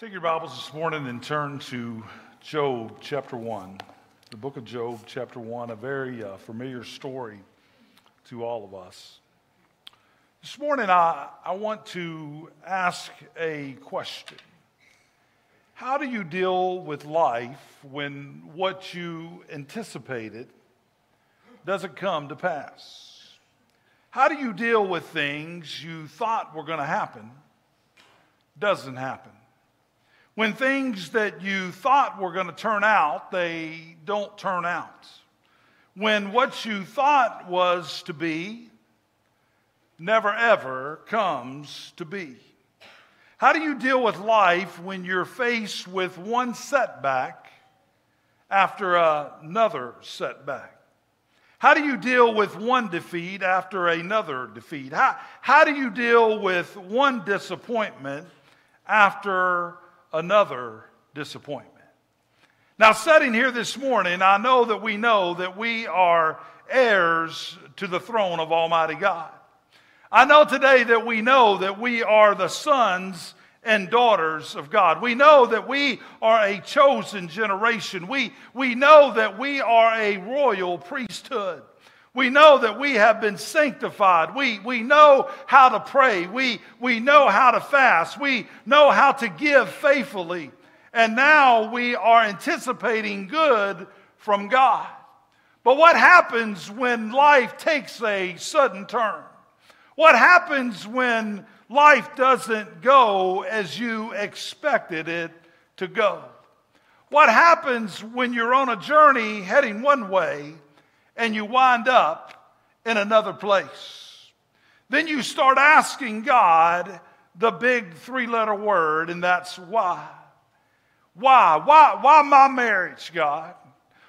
Take your Bibles this morning and turn to Job chapter 1. The book of Job chapter 1, a very uh, familiar story to all of us. This morning, I, I want to ask a question. How do you deal with life when what you anticipated doesn't come to pass? How do you deal with things you thought were going to happen doesn't happen? When things that you thought were going to turn out, they don't turn out. When what you thought was to be never ever comes to be. How do you deal with life when you're faced with one setback after another setback? How do you deal with one defeat after another defeat? How, how do you deal with one disappointment after another disappointment. Now, sitting here this morning, I know that we know that we are heirs to the throne of Almighty God. I know today that we know that we are the sons and daughters of God. We know that we are a chosen generation. We, we know that we are a royal priesthood. We know that we have been sanctified. We, we know how to pray. We, we know how to fast. We know how to give faithfully. And now we are anticipating good from God. But what happens when life takes a sudden turn? What happens when life doesn't go as you expected it to go? What happens when you're on a journey heading one way and you wind up in another place. Then you start asking God the big three letter word, and that's why. Why? Why, why my marriage, God?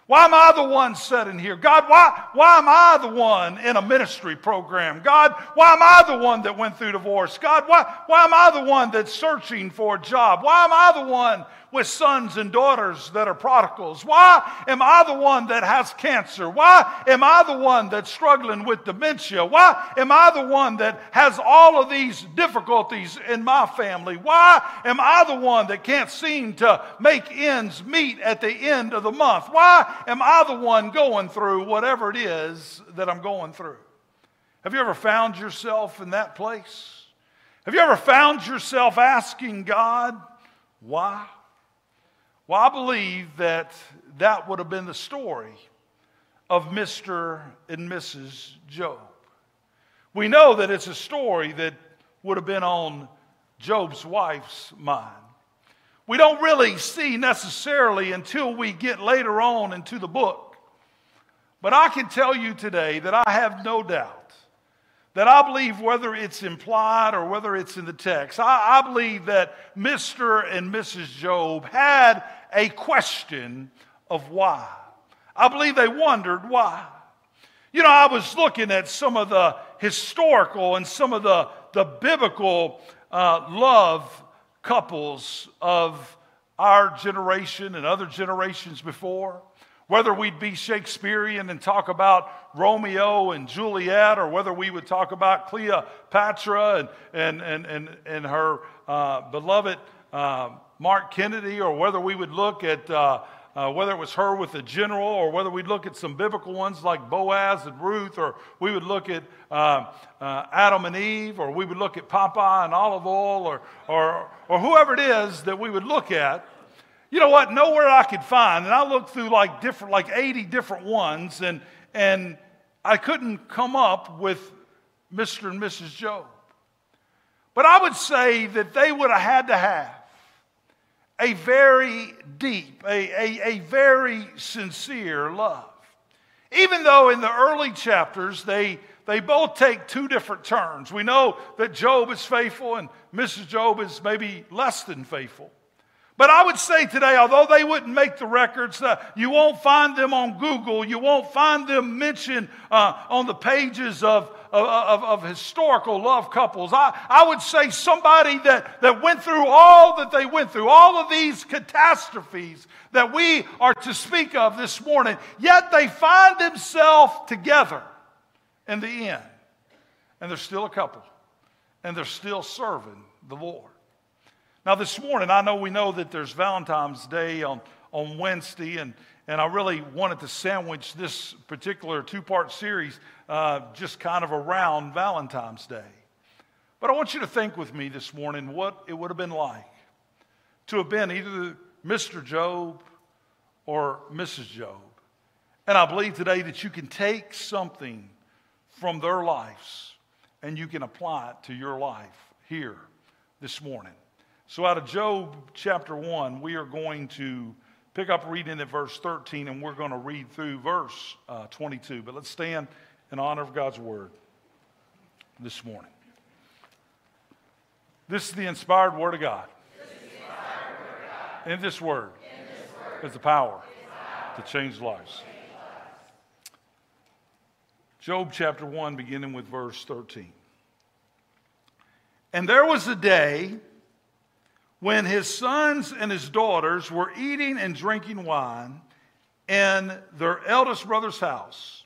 Why am I the one sitting here? God, why, why am I the one in a ministry program? God, why am I the one that went through divorce? God, why, why am I the one that's searching for a job? Why am I the one with sons and daughters that are prodigals? Why am I the one that has cancer? Why am I the one that's struggling with dementia? Why am I the one that has all of these difficulties in my family? Why am I the one that can't seem to make ends meet at the end of the month? Why am I the one going through whatever it is that I'm going through? Have you ever found yourself in that place? Have you ever found yourself asking God, why? Well, I believe that that would have been the story of Mr. and Mrs. Job. We know that it's a story that would have been on Job's wife's mind. We don't really see necessarily until we get later on into the book. But I can tell you today that I have no doubt that I believe, whether it's implied or whether it's in the text, I, I believe that Mr. and Mrs. Job had a question of why. I believe they wondered why. You know, I was looking at some of the historical and some of the, the biblical uh, love couples of our generation and other generations before. Whether we'd be Shakespearean and talk about Romeo and Juliet, or whether we would talk about Cleopatra and, and, and, and, and her uh, beloved uh, Mark Kennedy, or whether we would look at uh, uh, whether it was her with the general, or whether we'd look at some biblical ones like Boaz and Ruth, or we would look at uh, uh, Adam and Eve, or we would look at Popeye and Olive Oyl, or, or, or whoever it is that we would look at. You know what? Nowhere I could find, and I looked through like different, like 80 different ones, and, and I couldn't come up with Mr. and Mrs. Job. But I would say that they would have had to have a very deep, a, a, a very sincere love. Even though in the early chapters they, they both take two different turns. We know that Job is faithful and Mrs. Job is maybe less than faithful. But I would say today, although they wouldn't make the records, uh, you won't find them on Google. You won't find them mentioned uh, on the pages of, of, of, historical love couples. I, I would say somebody that, that went through all that they went through, all of these catastrophes that we are to speak of this morning, yet they find themselves together in the end. And they're still a couple, and they're still serving the Lord. Now, this morning, I know we know that there's Valentine's Day on, on Wednesday, and, and I really wanted to sandwich this particular two part series uh, just kind of around Valentine's Day. But I want you to think with me this morning what it would have been like to have been either Mr. Job or Mrs. Job. And I believe today that you can take something from their lives and you can apply it to your life here this morning. So, out of Job chapter 1, we are going to pick up reading at verse 13 and we're going to read through verse uh, 22. But let's stand in honor of God's word this morning. This is the inspired word of God. In this word, is the power to change lives. Job chapter 1, beginning with verse 13. And there was a day when his sons and his daughters were eating and drinking wine in their eldest brother's house.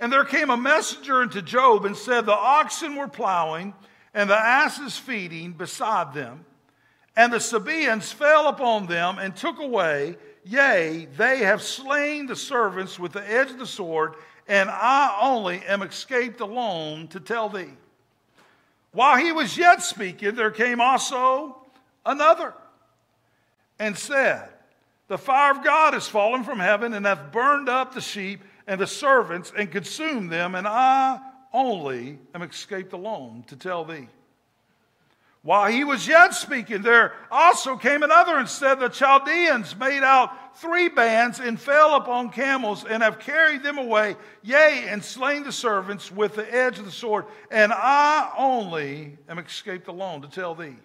And there came a messenger unto Job and said, The oxen were plowing and the asses feeding beside them. And the Sabaeans fell upon them and took away. Yea, they have slain the servants with the edge of the sword, and I only am escaped alone to tell thee. While he was yet speaking, there came also another and said, The fire of God has fallen from heaven and hath burned up the sheep and the servants and consumed them, and I only am escaped alone to tell thee. While he was yet speaking, there also came another and said, The Chaldeans made out three bands and fell upon camels and have carried them away, yea, and slain the servants with the edge of the sword. And I only am escaped alone to tell thee.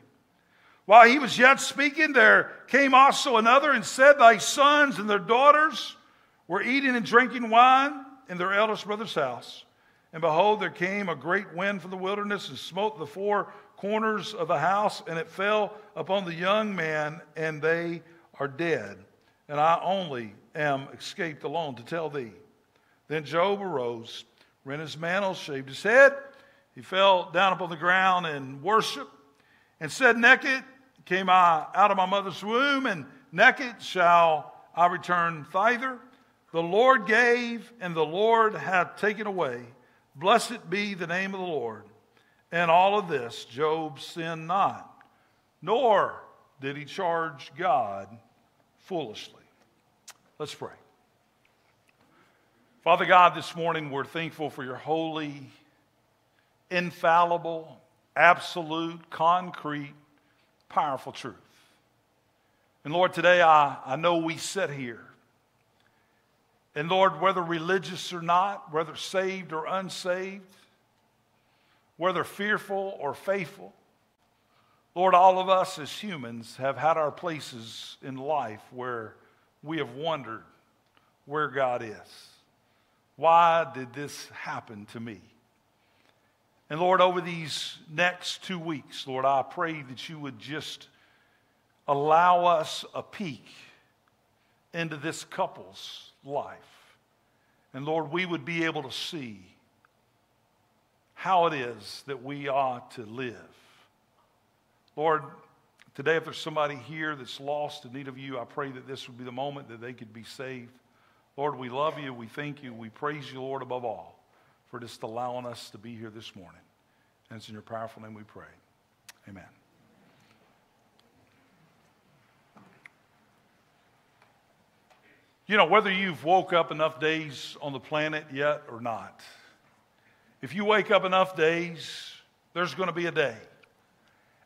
While he was yet speaking, there came also another and said, Thy sons and their daughters were eating and drinking wine in their eldest brother's house. And behold, there came a great wind from the wilderness and smote the four corners of the house, and it fell upon the young man, and they are dead. And I only am escaped alone to tell thee. Then Job arose, rent his mantle, shaved his head. He fell down upon the ground and worshiped, and said, Naked came I out of my mother's womb, and naked shall I return thither. The Lord gave, and the Lord hath taken away. Blessed be the name of the Lord. And all of this, Job sinned not, nor did he charge God foolishly. Let's pray. Father God, this morning we're thankful for your holy, infallible, absolute, concrete, powerful truth. And Lord, today I, I know we sit here. And Lord, whether religious or not, whether saved or unsaved, whether fearful or faithful. Lord, all of us as humans have had our places in life where we have wondered where God is. Why did this happen to me? And Lord, over these next two weeks, Lord, I pray that you would just allow us a peek into this couple's life. And Lord, we would be able to see how it is that we ought to live. Lord, today, if there's somebody here that's lost in need of you, I pray that this would be the moment that they could be saved. Lord, we love you. We thank you. We praise you, Lord, above all, for just allowing us to be here this morning. And it's in your powerful name we pray. Amen. You know, whether you've woke up enough days on the planet yet or not, if you wake up enough days, there's going to be a day.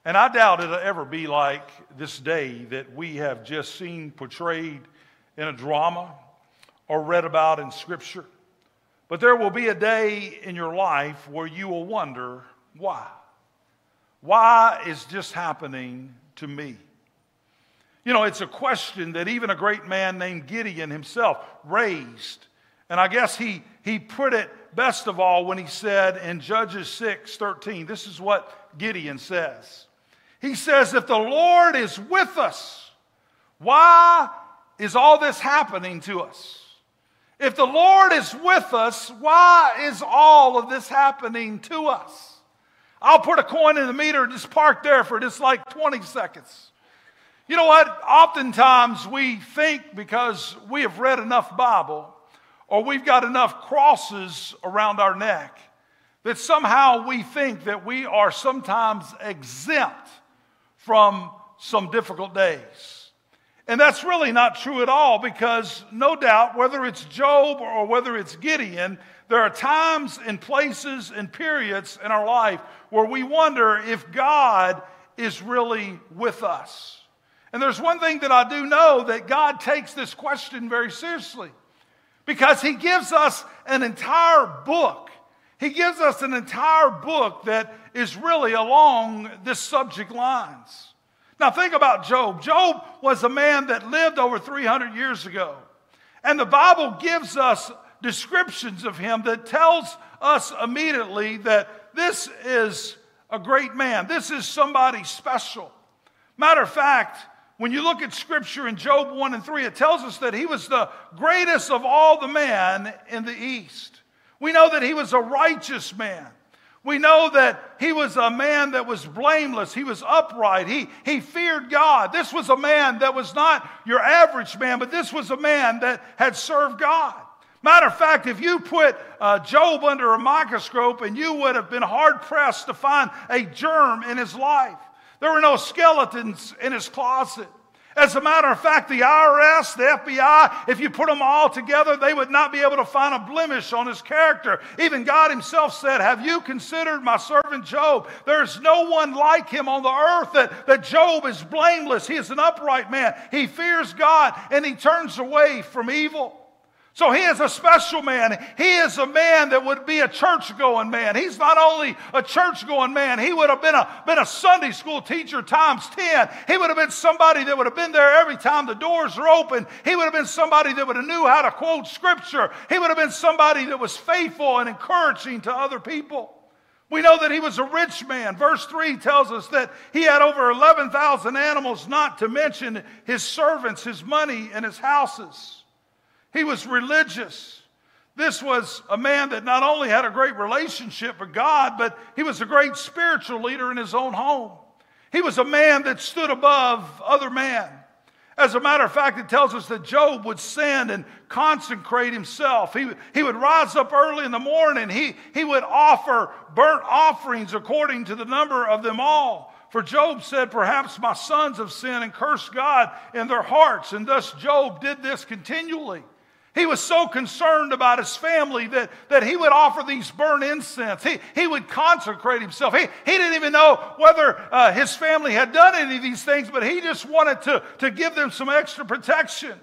And I doubt it'll ever be like this day that we have just seen portrayed in a drama or read about in Scripture. But there will be a day in your life where you will wonder why. Why is this happening to me? You know, it's a question that even a great man named Gideon himself raised. And I guess he, he put it best of all when he said in Judges 6 13, this is what Gideon says. He says, If the Lord is with us, why is all this happening to us? If the Lord is with us, why is all of this happening to us? I'll put a coin in the meter and just park there for just like 20 seconds. You know what? Oftentimes we think because we have read enough Bible or we've got enough crosses around our neck that somehow we think that we are sometimes exempt from some difficult days. And that's really not true at all because, no doubt, whether it's Job or whether it's Gideon, there are times and places and periods in our life where we wonder if God is really with us. And there's one thing that I do know that God takes this question very seriously because He gives us an entire book. He gives us an entire book that is really along this subject lines. Now, think about Job. Job was a man that lived over 300 years ago. And the Bible gives us descriptions of him that tells us immediately that this is a great man. This is somebody special. Matter of fact, when you look at scripture in Job 1 and 3, it tells us that he was the greatest of all the men in the East. We know that he was a righteous man. We know that he was a man that was blameless. He was upright. He, he feared God. This was a man that was not your average man, but this was a man that had served God. Matter of fact, if you put uh, Job under a microscope and you would have been hard pressed to find a germ in his life. There were no skeletons in his closet. As a matter of fact, the IRS, the FBI, if you put them all together, they would not be able to find a blemish on his character. Even God Himself said, Have you considered my servant Job? There's no one like him on the earth that, that Job is blameless. He is an upright man. He fears God and he turns away from evil. So he is a special man. He is a man that would be a church going man. He's not only a church going man, he would have been a, been a Sunday school teacher times 10. He would have been somebody that would have been there every time the doors are open. He would have been somebody that would have knew how to quote scripture. He would have been somebody that was faithful and encouraging to other people. We know that he was a rich man. Verse 3 tells us that he had over 11,000 animals, not to mention his servants, his money, and his houses. He was religious. This was a man that not only had a great relationship with God, but he was a great spiritual leader in his own home. He was a man that stood above other men. As a matter of fact, it tells us that Job would sin and consecrate himself. He, he would rise up early in the morning. He, he would offer burnt offerings according to the number of them all. For Job said, Perhaps my sons have sinned and cursed God in their hearts. And thus Job did this continually. He was so concerned about his family that, that he would offer these burnt incense. He, he would consecrate himself. He, he didn't even know whether uh, his family had done any of these things, but he just wanted to, to give them some extra protection.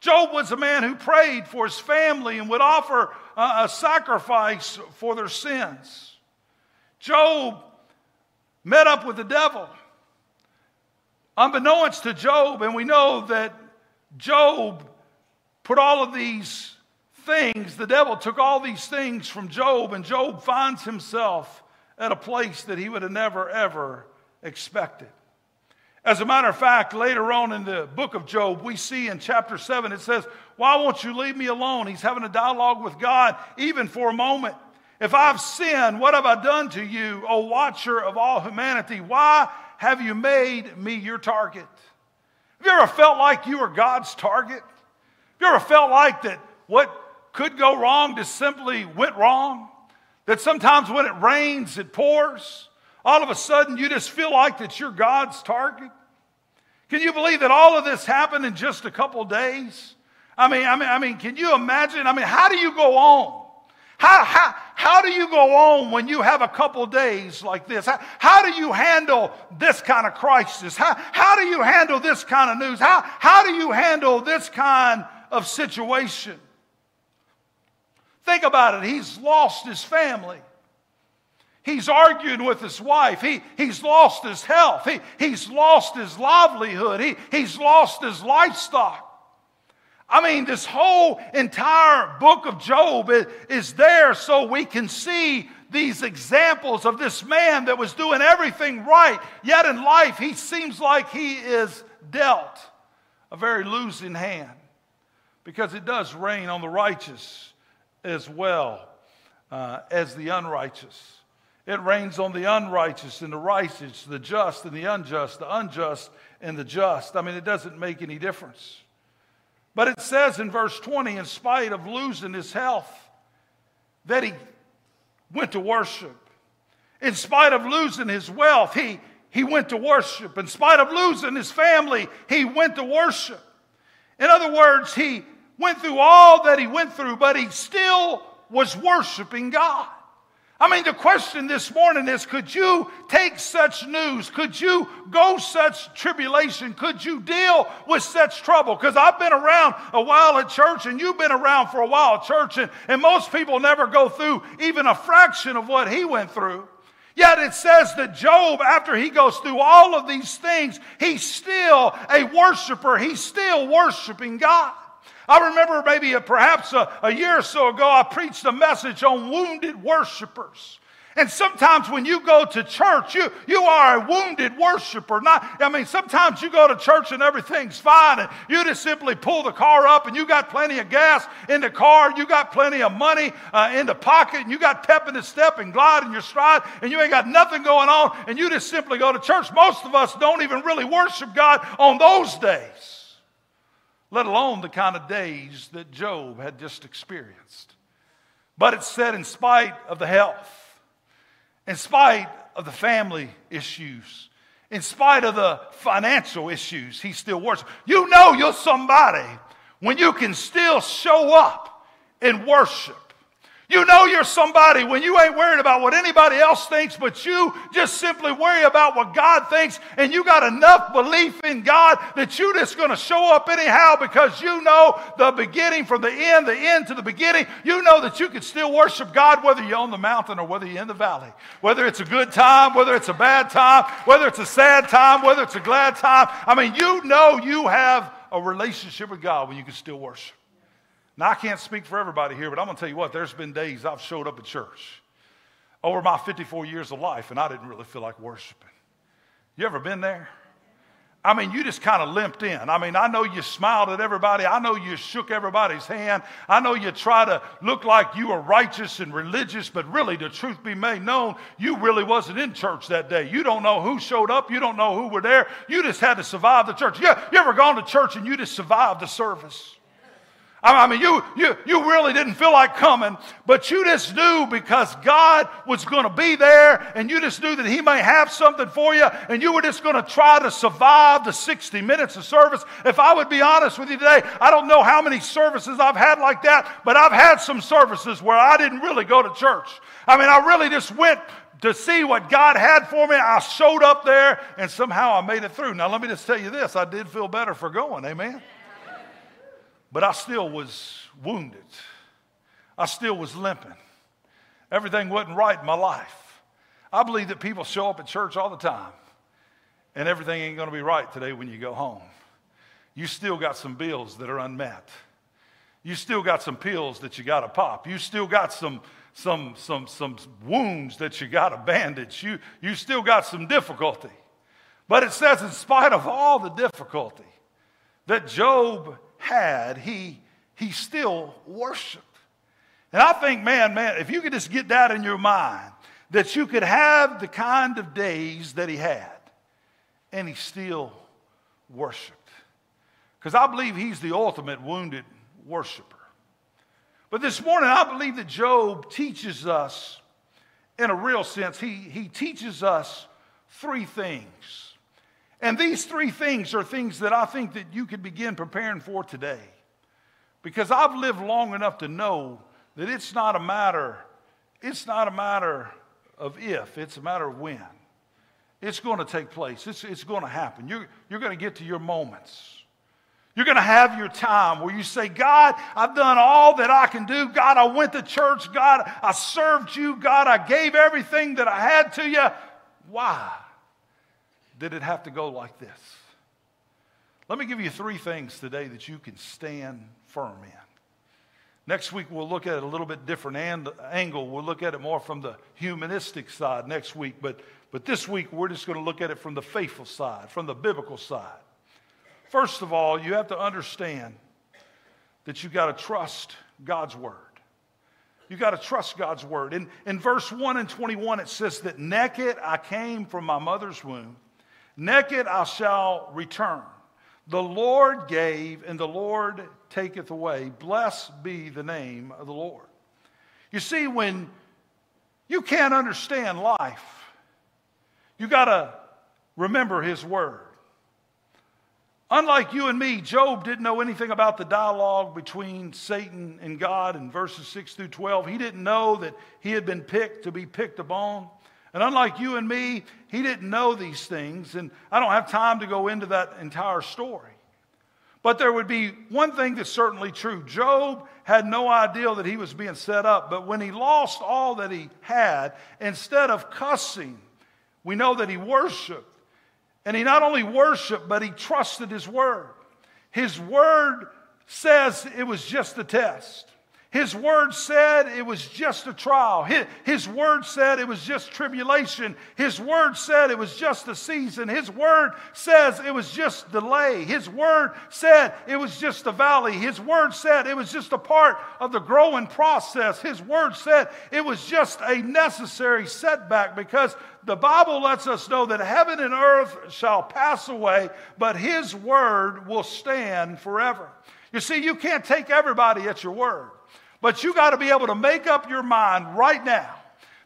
Job was a man who prayed for his family and would offer uh, a sacrifice for their sins. Job met up with the devil. Unbeknownst to Job, and we know that Job put all of these things, the devil took all these things from Job, and Job finds himself at a place that he would have never, ever expected. As a matter of fact, later on in the book of Job, we see in chapter 7, it says, Why won't you leave me alone? He's having a dialogue with God, even for a moment. If I've sinned, what have I done to you, O watcher of all humanity? Why have you made me your target? Have you ever felt like you were God's target? You ever felt like that what could go wrong just simply went wrong? That sometimes when it rains, it pours. All of a sudden, you just feel like that you're God's target. Can you believe that all of this happened in just a couple days? I mean, I mean, I mean, can you imagine? I mean, how do you go on? How, how, how do you go on when you have a couple days like this? How, how do you handle this kind of crisis? How, how do you handle this kind of news? How, how do you handle this kind of situation. Think about it. He's lost his family. He's arguing with his wife. He, he's lost his health. He, he's lost his livelihood. He, he's lost his livestock. I mean, this whole entire book of Job is, is there so we can see these examples of this man that was doing everything right, yet in life he seems like he is dealt a very losing hand because it does rain on the righteous as well uh, as the unrighteous. It rains on the unrighteous and the righteous, the just and the unjust, the unjust and the just. I mean, it doesn't make any difference. But it says in verse 20, in spite of losing his health, that he went to worship. In spite of losing his wealth, he, he went to worship. In spite of losing his family, he went to worship. In other words, he went through all that he went through, but he still was worshiping God. I mean, the question this morning is could you take such news? Could you go such tribulation? Could you deal with such trouble? Because I've been around a while at church and you've been around for a while at church, and, and most people never go through even a fraction of what he went through. Yet it says that Job, after he goes through all of these things, he's still a worshiper. He's still worshiping God. I remember maybe a, perhaps a, a year or so ago, I preached a message on wounded worshipers. And sometimes when you go to church, you, you are a wounded worshiper. Not, I mean, sometimes you go to church and everything's fine, and you just simply pull the car up, and you got plenty of gas in the car, you got plenty of money uh, in the pocket, and you got pep in the step and glide in your stride, and you ain't got nothing going on, and you just simply go to church. Most of us don't even really worship God on those days, let alone the kind of days that Job had just experienced. But it said, in spite of the health, in spite of the family issues, in spite of the financial issues, he still worships. You know you're somebody when you can still show up and worship. You know you're somebody when you ain't worried about what anybody else thinks, but you just simply worry about what God thinks, and you got enough belief in God that you're just going to show up anyhow because you know the beginning from the end, the end to the beginning. You know that you can still worship God whether you're on the mountain or whether you're in the valley. Whether it's a good time, whether it's a bad time, whether it's a sad time, whether it's a glad time. I mean, you know you have a relationship with God when you can still worship. Now, I can't speak for everybody here, but I'm going to tell you what, there's been days I've showed up at church over my 54 years of life and I didn't really feel like worshiping. You ever been there? I mean, you just kind of limped in. I mean, I know you smiled at everybody. I know you shook everybody's hand. I know you try to look like you were righteous and religious, but really, the truth be made known, you really wasn't in church that day. You don't know who showed up. You don't know who were there. You just had to survive the church. You, you ever gone to church and you just survived the service? I mean, you, you, you really didn't feel like coming, but you just knew because God was going to be there and you just knew that He may have something for you and you were just going to try to survive the 60 minutes of service. If I would be honest with you today, I don't know how many services I've had like that, but I've had some services where I didn't really go to church. I mean, I really just went to see what God had for me. I showed up there and somehow I made it through. Now, let me just tell you this I did feel better for going. Amen. But I still was wounded. I still was limping. Everything wasn't right in my life. I believe that people show up at church all the time, and everything ain't going to be right today when you go home. You still got some bills that are unmet. You still got some pills that you got to pop. You still got some, some, some, some wounds that you got to bandage. You, you still got some difficulty. But it says, in spite of all the difficulty, that Job had, he, he still worshiped. And I think, man, man, if you could just get that in your mind, that you could have the kind of days that he had, and he still worshiped. Because I believe he's the ultimate wounded worshiper. But this morning, I believe that Job teaches us, in a real sense, he, he teaches us three things and these three things are things that I think that you could begin preparing for today. Because I've lived long enough to know that it's not a matter, it's not a matter of if, it's a matter of when. It's going to take place. It's, it's going to happen. You're, you're going to get to your moments. You're going to have your time where you say, God, I've done all that I can do. God, I went to church. God, I served you. God, I gave everything that I had to you. Why? Did it have to go like this? Let me give you three things today that you can stand firm in. Next week, we'll look at it a little bit different and, angle. We'll look at it more from the humanistic side next week. But, but this week, we're just going to look at it from the faithful side, from the biblical side. First of all, you have to understand that you've got to trust God's word. You got to trust God's word. In, in verse 1 and 21, it says that naked I came from my mother's womb, naked I shall return. The Lord gave, and the Lord taketh away. Blessed be the name of the Lord. You see, when you can't understand life, you got to remember His word. Unlike you and me, Job didn't know anything about the dialogue between Satan and God in verses 6 through 12. He didn't know that he had been picked to be picked upon. And unlike you and me, he didn't know these things. And I don't have time to go into that entire story. But there would be one thing that's certainly true. Job had no idea that he was being set up. But when he lost all that he had, instead of cussing, we know that he worshiped. And he not only worshiped, but he trusted his word. His word says it was just a test. His word said it was just a trial. His, his, word said it was just tribulation. His word said it was just a season. His word says it was just delay. His word said it was just a valley. His word said it was just a part of the growing process. His word said it was just a necessary setback because the Bible lets us know that heaven and earth shall pass away, but his word will stand forever. You see, you can't take everybody at your word. But you got to be able to make up your mind right now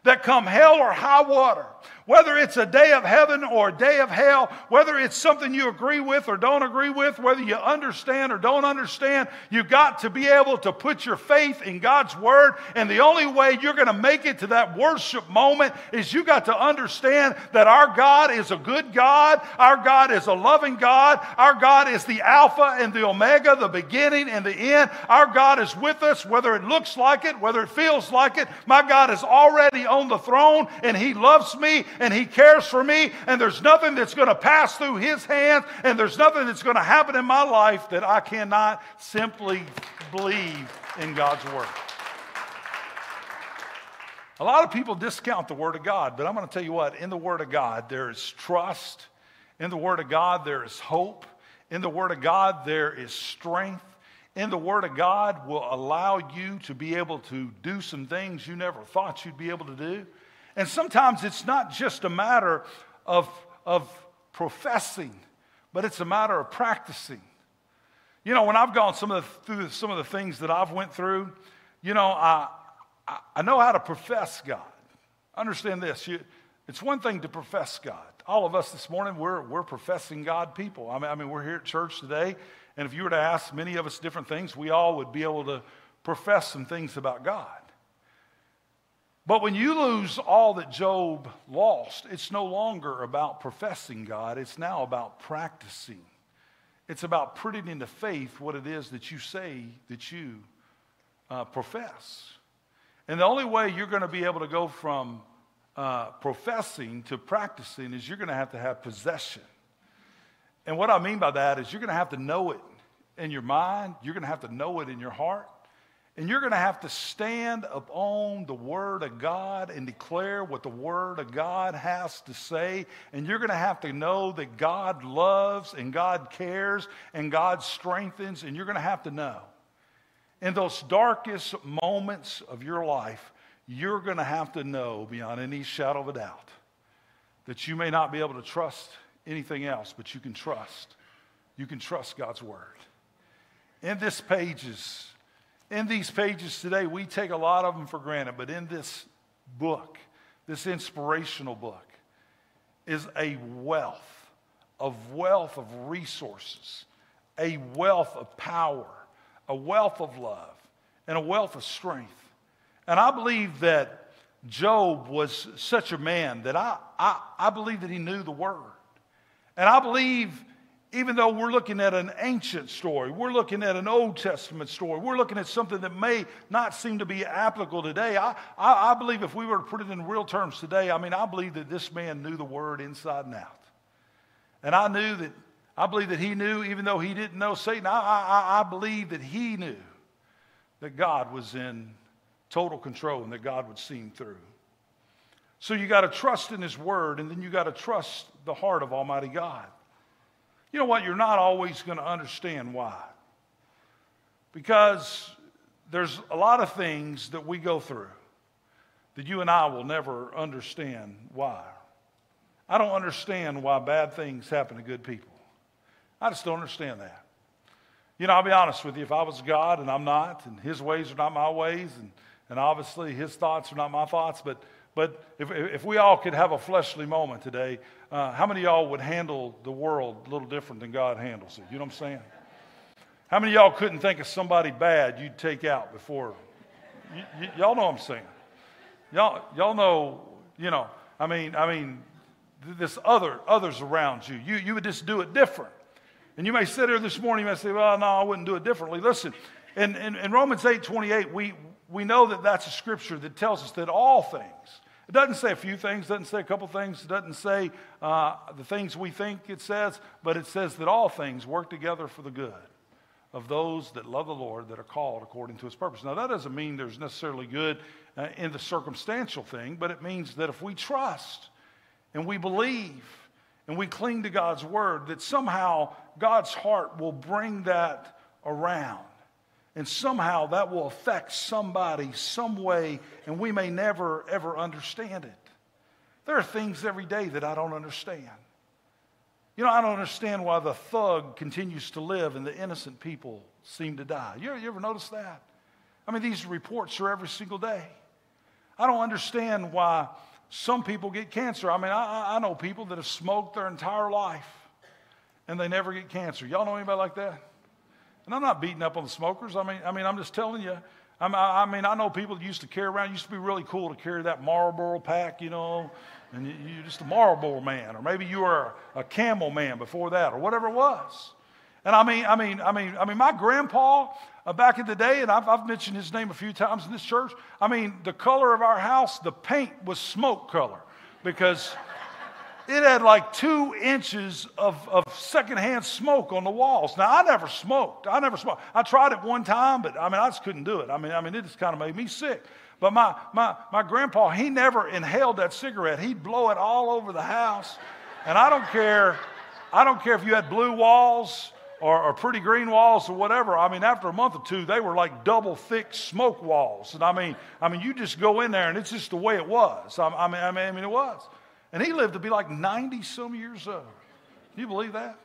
that come hell or high water, whether it's a day of heaven or a day of hell, whether it's something you agree with or don't agree with, whether you understand or don't understand, you've got to be able to put your faith in God's word. And the only way you're going to make it to that worship moment is you got to understand that our God is a good God, our God is a loving God, our God is the Alpha and the Omega, the beginning and the end. Our God is with us, whether it looks like it, whether it feels like it. My God is already on the throne and He loves me and He cares for me, and there's nothing that's going to pass through His hands, and there's nothing that's going to happen in my life that I cannot simply believe in God's Word. A lot of people discount the Word of God, but I'm going to tell you what in the Word of God, there is trust. In the Word of God, there is hope. In the Word of God, there is strength. In the Word of God will allow you to be able to do some things you never thought you'd be able to do. And sometimes it's not just a matter of, of professing, but it's a matter of practicing. You know, when I've gone some of the, through some of the things that I've went through, you know, I, I, I know how to profess God. Understand this. You, it's one thing to profess God. All of us this morning, we're, we're professing God people. I mean, I mean, we're here at church today, and if you were to ask many of us different things, we all would be able to profess some things about God. But when you lose all that Job lost, it's no longer about professing God, it's now about practicing. It's about putting into faith what it is that you say that you uh, profess. And the only way you're going to be able to go from uh, professing to practicing is you're going to have to have possession. And what I mean by that is you're going to have to know it in your mind, you're going to have to know it in your heart, and you're going to have to stand upon the Word of God and declare what the Word of God has to say. And you're going to have to know that God loves and God cares and God strengthens. And you're going to have to know in those darkest moments of your life, you're going to have to know beyond any shadow of a doubt that you may not be able to trust anything else, but you can trust. You can trust God's Word. In this pages, in these pages today, we take a lot of them for granted, but in this book, this inspirational book, is a wealth of wealth of resources, a wealth of power, a wealth of love, and a wealth of strength. And I believe that Job was such a man that I, I, I believe that he knew the word. And I believe even though we're looking at an ancient story, we're looking at an Old Testament story, we're looking at something that may not seem to be applicable today. I, I, I, believe if we were to put it in real terms today, I mean, I believe that this man knew the word inside and out. And I knew that, I believe that he knew, even though he didn't know Satan, I, I, I believe that he knew that God was in total control and that God would see him through. So you got to trust in his word, and then you got to trust the heart of Almighty God. You know what? You're not always going to understand why. Because there's a lot of things that we go through that you and I will never understand why. I don't understand why bad things happen to good people. I just don't understand that. You know, I'll be honest with you. If I was God and I'm not, and His ways are not my ways, and, and obviously His thoughts are not my thoughts, but, but if, if we all could have a fleshly moment today, uh, how many y'all would handle the world a little different than God handles it? You know what I'm saying? How many y'all couldn't think of somebody bad you'd take out before? Y- y- y'all know what I'm saying. Y'all, y'all know, you know, I mean, I mean, this other, others around you. You, you would just do it different. And you may sit here this morning, you may say, well, no, I wouldn't do it differently. Listen, in, in, in Romans 8, 28, we, we know that that's a scripture that tells us that all things, it doesn't say a few things, doesn't say a couple things, doesn't say uh, the things we think it says, but it says that all things work together for the good of those that love the Lord that are called according to his purpose. Now, that doesn't mean there's necessarily good uh, in the circumstantial thing, but it means that if we trust and we believe and we cling to God's word, that somehow God's heart will bring that around. And somehow that will affect somebody some way, and we may never, ever understand it. There are things every day that I don't understand. You know, I don't understand why the thug continues to live and the innocent people seem to die. You, you ever notice that? I mean, these reports are every single day. I don't understand why some people get cancer. I mean, I, I know people that have smoked their entire life and they never get cancer. Y'all know anybody like that? And I'm not beating up on the smokers. I mean, I mean, I'm just telling you. I mean, I know people that used to carry around. It used to be really cool to carry that Marlboro pack, you know, and you, are just a Marlboro man, or maybe you were a, a Camel man before that, or whatever it was. And I mean, I mean, I mean, I mean, my grandpa uh, back in the day, and I've, I've mentioned his name a few times in this church. I mean, the color of our house, the paint was smoke color because it had like two inches of, of secondhand smoke on the walls. Now, I never smoked. I never smoked. I tried it one time, but I mean, I just couldn't do it. I mean, I mean, it just kind of made me sick. But my, my, my grandpa, he never inhaled that cigarette. He'd blow it all over the house. And I don't care, I don't care if you had blue walls or, or, pretty green walls or whatever. I mean, after a month or two, they were like double thick smoke walls. And I mean, I mean, you just go in there and it's just the way it was. I, I, mean, I mean, I mean, it was. And he lived to be like 90 some years old. Can you believe that?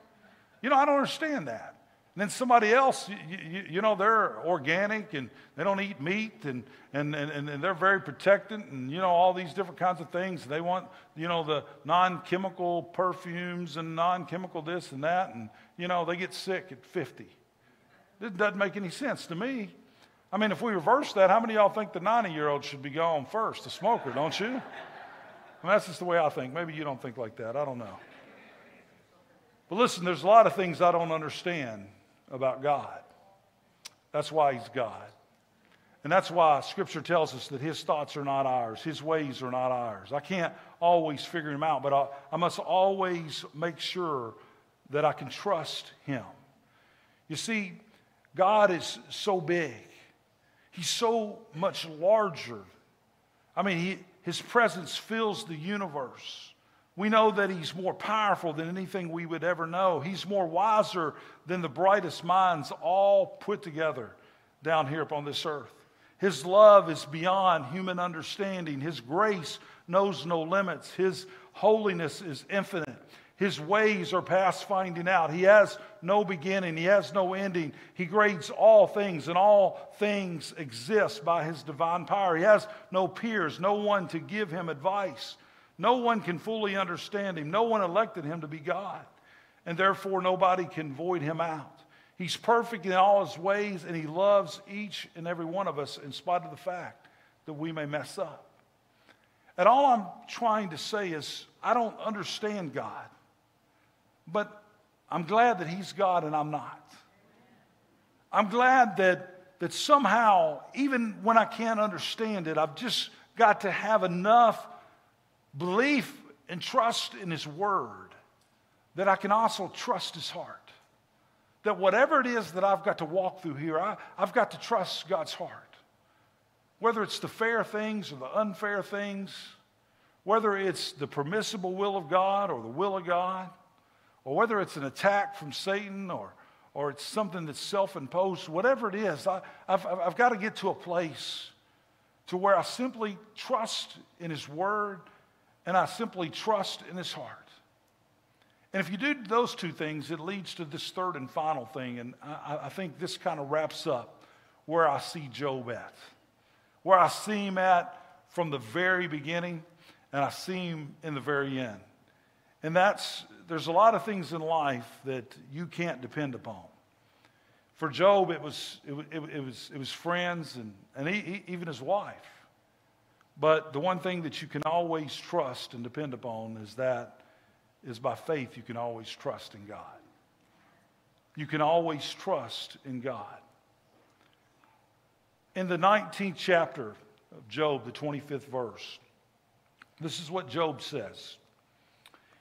You know, I don't understand that. And then somebody else, you, you, you, know, they're organic and they don't eat meat and, and, and, and they're very protected and, you know, all these different kinds of things. They want, you know, the non chemical perfumes and non chemical this and that. And, you know, they get sick at 50. It doesn't make any sense to me. I mean, if we reverse that, how many of y'all think the 90 year old should be gone first, the smoker, don't you? Mean, that's just the way I think. Maybe you don't think like that. I don't know. But listen, there's a lot of things I don't understand about God. That's why He's God. And that's why Scripture tells us that His thoughts are not ours, His ways are not ours. I can't always figure Him out, but I, I must always make sure that I can trust Him. You see, God is so big, He's so much larger. I mean, he, His presence fills the universe. We know that he's more powerful than anything we would ever know. He's more wiser than the brightest minds all put together down here upon this earth. His love is beyond human understanding. His grace knows no limits. His holiness is infinite. His ways are past finding out. He has no beginning, He has no ending. He grades all things, and all things exist by His divine power. He has no peers, no one to give Him advice. No one can fully understand him. No one elected him to be God. And therefore, nobody can void him out. He's perfect in all his ways, and he loves each and every one of us in spite of the fact that we may mess up. And all I'm trying to say is, I don't understand God, but I'm glad that he's God and I'm not. I'm glad that, that somehow, even when I can't understand it, I've just got to have enough belief and trust in His Word, that I can also trust His heart. That whatever it is that I've got to walk through here, I, I've got to trust God's heart. Whether it's the fair things or the unfair things, whether it's the permissible will of God or the will of God, or whether it's an attack from Satan or, or it's something that's self imposed, whatever it is, I, have I've got to get to a place to where I simply trust in His Word and I simply trust in His heart. And if you do those two things, it leads to this third and final thing. And I, I think this kind of wraps up where I see Job at. Where I see him at from the very beginning, and I see him in the very end. And that's, there's a lot of things in life that you can't depend upon. For Job, it was, it, it, it was, it was friends and, and he, he, even his wife. But the one thing that you can always trust and depend upon is that is by faith you can always trust in God. You can always trust in God. In the 19th chapter of Job, the 25th verse, this is what Job says.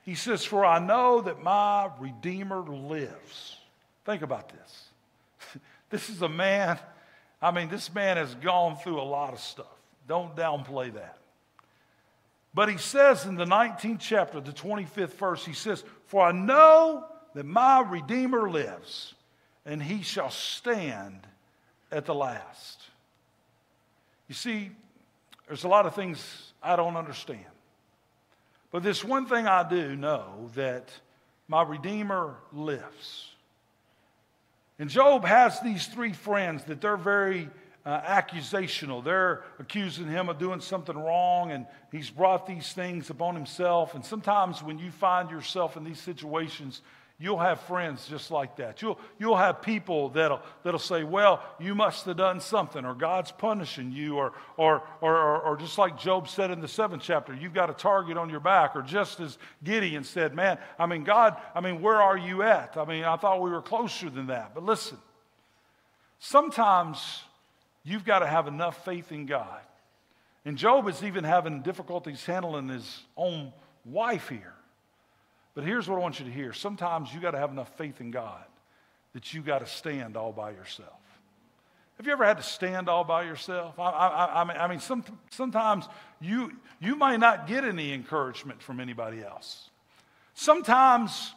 He says, For I know that my Redeemer lives. Think about this. this is a man, I mean, this man has gone through a lot of stuff. Don't downplay that. But he says in the 19th chapter, the 25th verse, he says, For I know that my Redeemer lives, and he shall stand at the last. You see, there's a lot of things I don't understand. But this one thing I do know that my Redeemer lives. And Job has these three friends that they're very uh, accusational. They're accusing him of doing something wrong, and he's brought these things upon himself. And sometimes when you find yourself in these situations, You'll have friends just like that. You'll, you'll have people that'll, that'll say, Well, you must have done something, or God's punishing you, or, or, or, or, just like Job said in the seventh chapter, you've got a target on your back, or just as Gideon said, Man, I mean, God, I mean, where are you at? I mean, I thought we were closer than that. But listen, sometimes you've got to have enough faith in God. And Job is even having difficulties handling his own wife here. But here's what I want you to hear. Sometimes you got to have enough faith in God that you got to stand all by yourself. Have you ever had to stand all by yourself? I, I, I mean, some, sometimes you, you might not get any encouragement from anybody else. Sometimes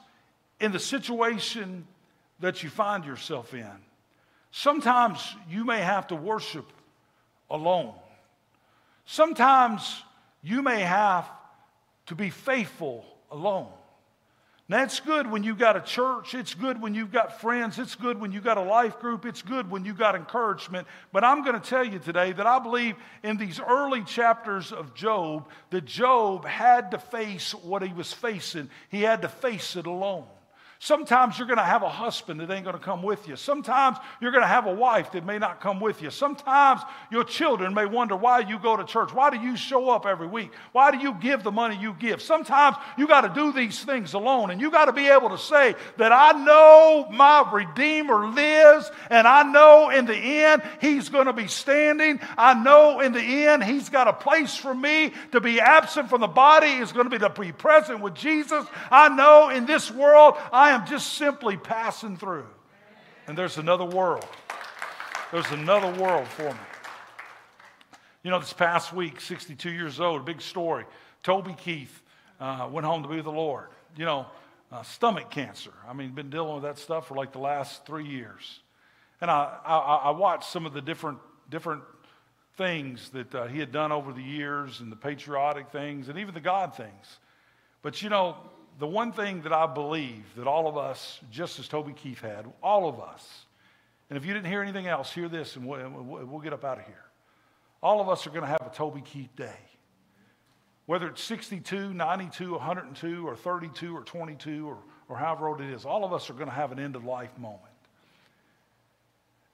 in the situation that you find yourself in, sometimes you may have to worship alone. Sometimes you may have to be faithful alone. That's good when you've got a church. It's good when you've got friends. It's good when you've got a life group. It's good when you've got encouragement. But I'm going to tell you today that I believe in these early chapters of Job that Job had to face what he was facing. He had to face it alone. Sometimes you're going to have a husband that ain't going to come with you. Sometimes you're going to have a wife that may not come with you. Sometimes your children may wonder why you go to church. Why do you show up every week? Why do you give the money you give? Sometimes you got to do these things alone and you got to be able to say that I know my Redeemer lives and I know in the end he's going to be standing. I know in the end he's got a place for me to be absent from the body is going to be to be present with Jesus. I know in this world I I am just simply passing through. And there's another world. There's another world for me. You know, this past week, 62 years old, big story. Toby Keith uh, went home to be with the Lord. You know, uh, stomach cancer. I mean, been dealing with that stuff for like the last three years. And I, I, I watched some of the different, different things that uh, he had done over the years and the patriotic things and even the God things. But you know, the one thing that I believe that all of us, just as Toby Keith had, all of us, and if you didn't hear anything else, hear this and we'll, we'll get up out of here. All of us are going to have a Toby Keith day. Whether it's 62, 92, 102, or 32, or 22, or, or however old it is, all of us are going to have an end of life moment.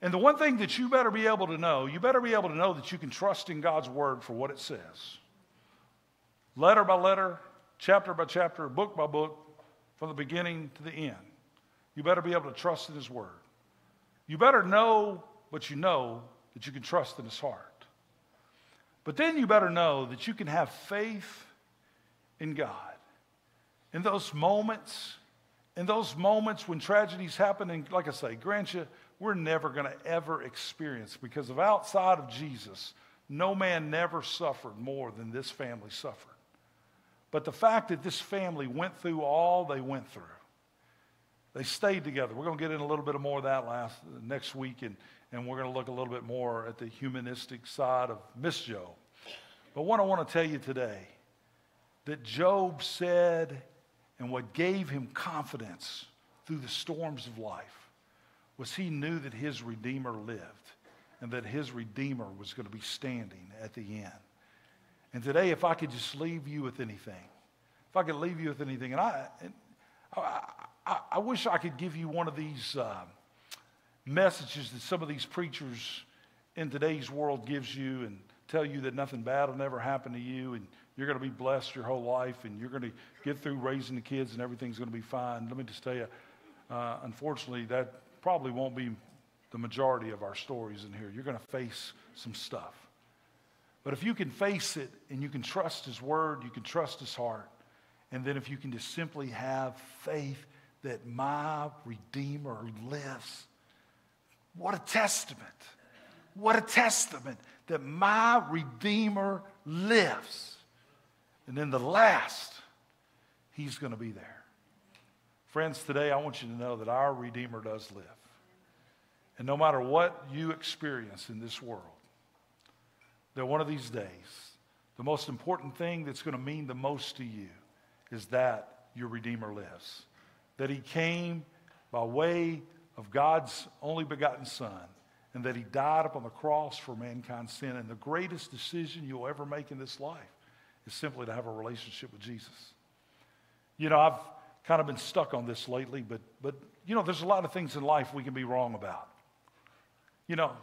And the one thing that you better be able to know, you better be able to know that you can trust in God's word for what it says. Letter by letter, chapter by chapter, book by book, from the beginning to the end. You better be able to trust in His Word. You better know what you know that you can trust in His heart. But then you better know that you can have faith in God. In those moments, in those moments when tragedies happen, and like I say, grant you, we're never going to ever experience because of outside of Jesus, no man never suffered more than this family suffered. But the fact that this family went through all they went through, they stayed together. We're going to get in a little bit more of that last next week, and, and we're going to look a little bit more at the humanistic side of Miss Job. But what I want to tell you today that Job said, and what gave him confidence through the storms of life was he knew that his Redeemer lived and that his Redeemer was going to be standing at the end. And today, if I could just leave you with anything, if I could leave you with anything, and I, and I, I, I, wish I could give you one of these uh, messages that some of these preachers in today's world gives you and tell you that nothing bad will never happen to you and you're going to be blessed your whole life and you're going to get through raising the kids and everything's going to be fine. Let me just tell you, uh, unfortunately, that probably won't be the majority of our stories in here. You're going to face some stuff. But if you can face it and you can trust His Word, you can trust His heart, and then if you can just simply have faith that my Redeemer lives, what a testament. What a testament that my Redeemer lives. And then the last, He's going to be there. Friends, today I want you to know that our Redeemer does live. And no matter what you experience in this world, that one of these days, the most important thing that's going to mean the most to you is that your Redeemer lives. That he came by way of God's only begotten Son, and that he died upon the cross for mankind's sin. And the greatest decision you'll ever make in this life is simply to have a relationship with Jesus. You know, I've kind of been stuck on this lately, but, but you know, there's a lot of things in life we can be wrong about. You know,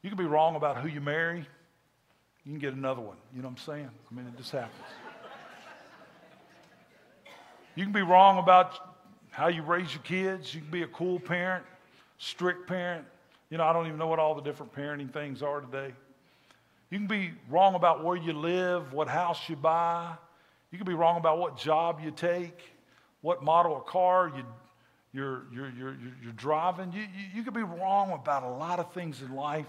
you can be wrong about who you marry, you can get another one. You know what I'm saying? I mean, it just happens. you can be wrong about how you raise your kids. You can be a cool parent, strict parent. You know, I don't even know what all the different parenting things are today. You can be wrong about where you live, what house you buy. You can be wrong about what job you take, what model of car you, you're, you're, you're, you're driving. You, you, you could be wrong about a lot of things in life,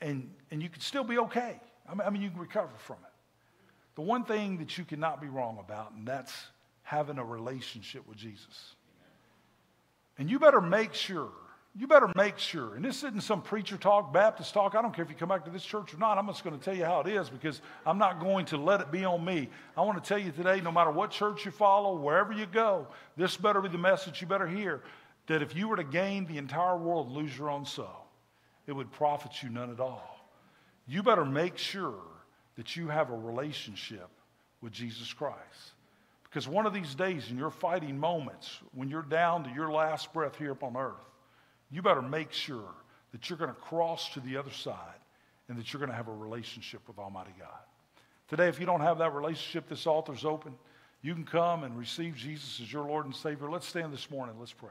and, and you could still be okay. I mean, you can recover from it. The one thing that you cannot be wrong about, and that's having a relationship with Jesus. And you better make sure, you better make sure, and this isn't some preacher talk, Baptist talk. I don't care if you come back to this church or not. I'm just going to tell you how it is because I'm not going to let it be on me. I want to tell you today no matter what church you follow, wherever you go, this better be the message you better hear that if you were to gain the entire world lose your own soul, it would profit you none at all you better make sure that you have a relationship with Jesus Christ. Because one of these days, in your fighting moments, when you're down to your last breath here upon earth, you better make sure that you're going to cross to the other side and that you're going to have a relationship with Almighty God. Today, if you don't have that relationship, this altar's open. You can come and receive Jesus as your Lord and Savior. Let's stand this morning. Let's pray.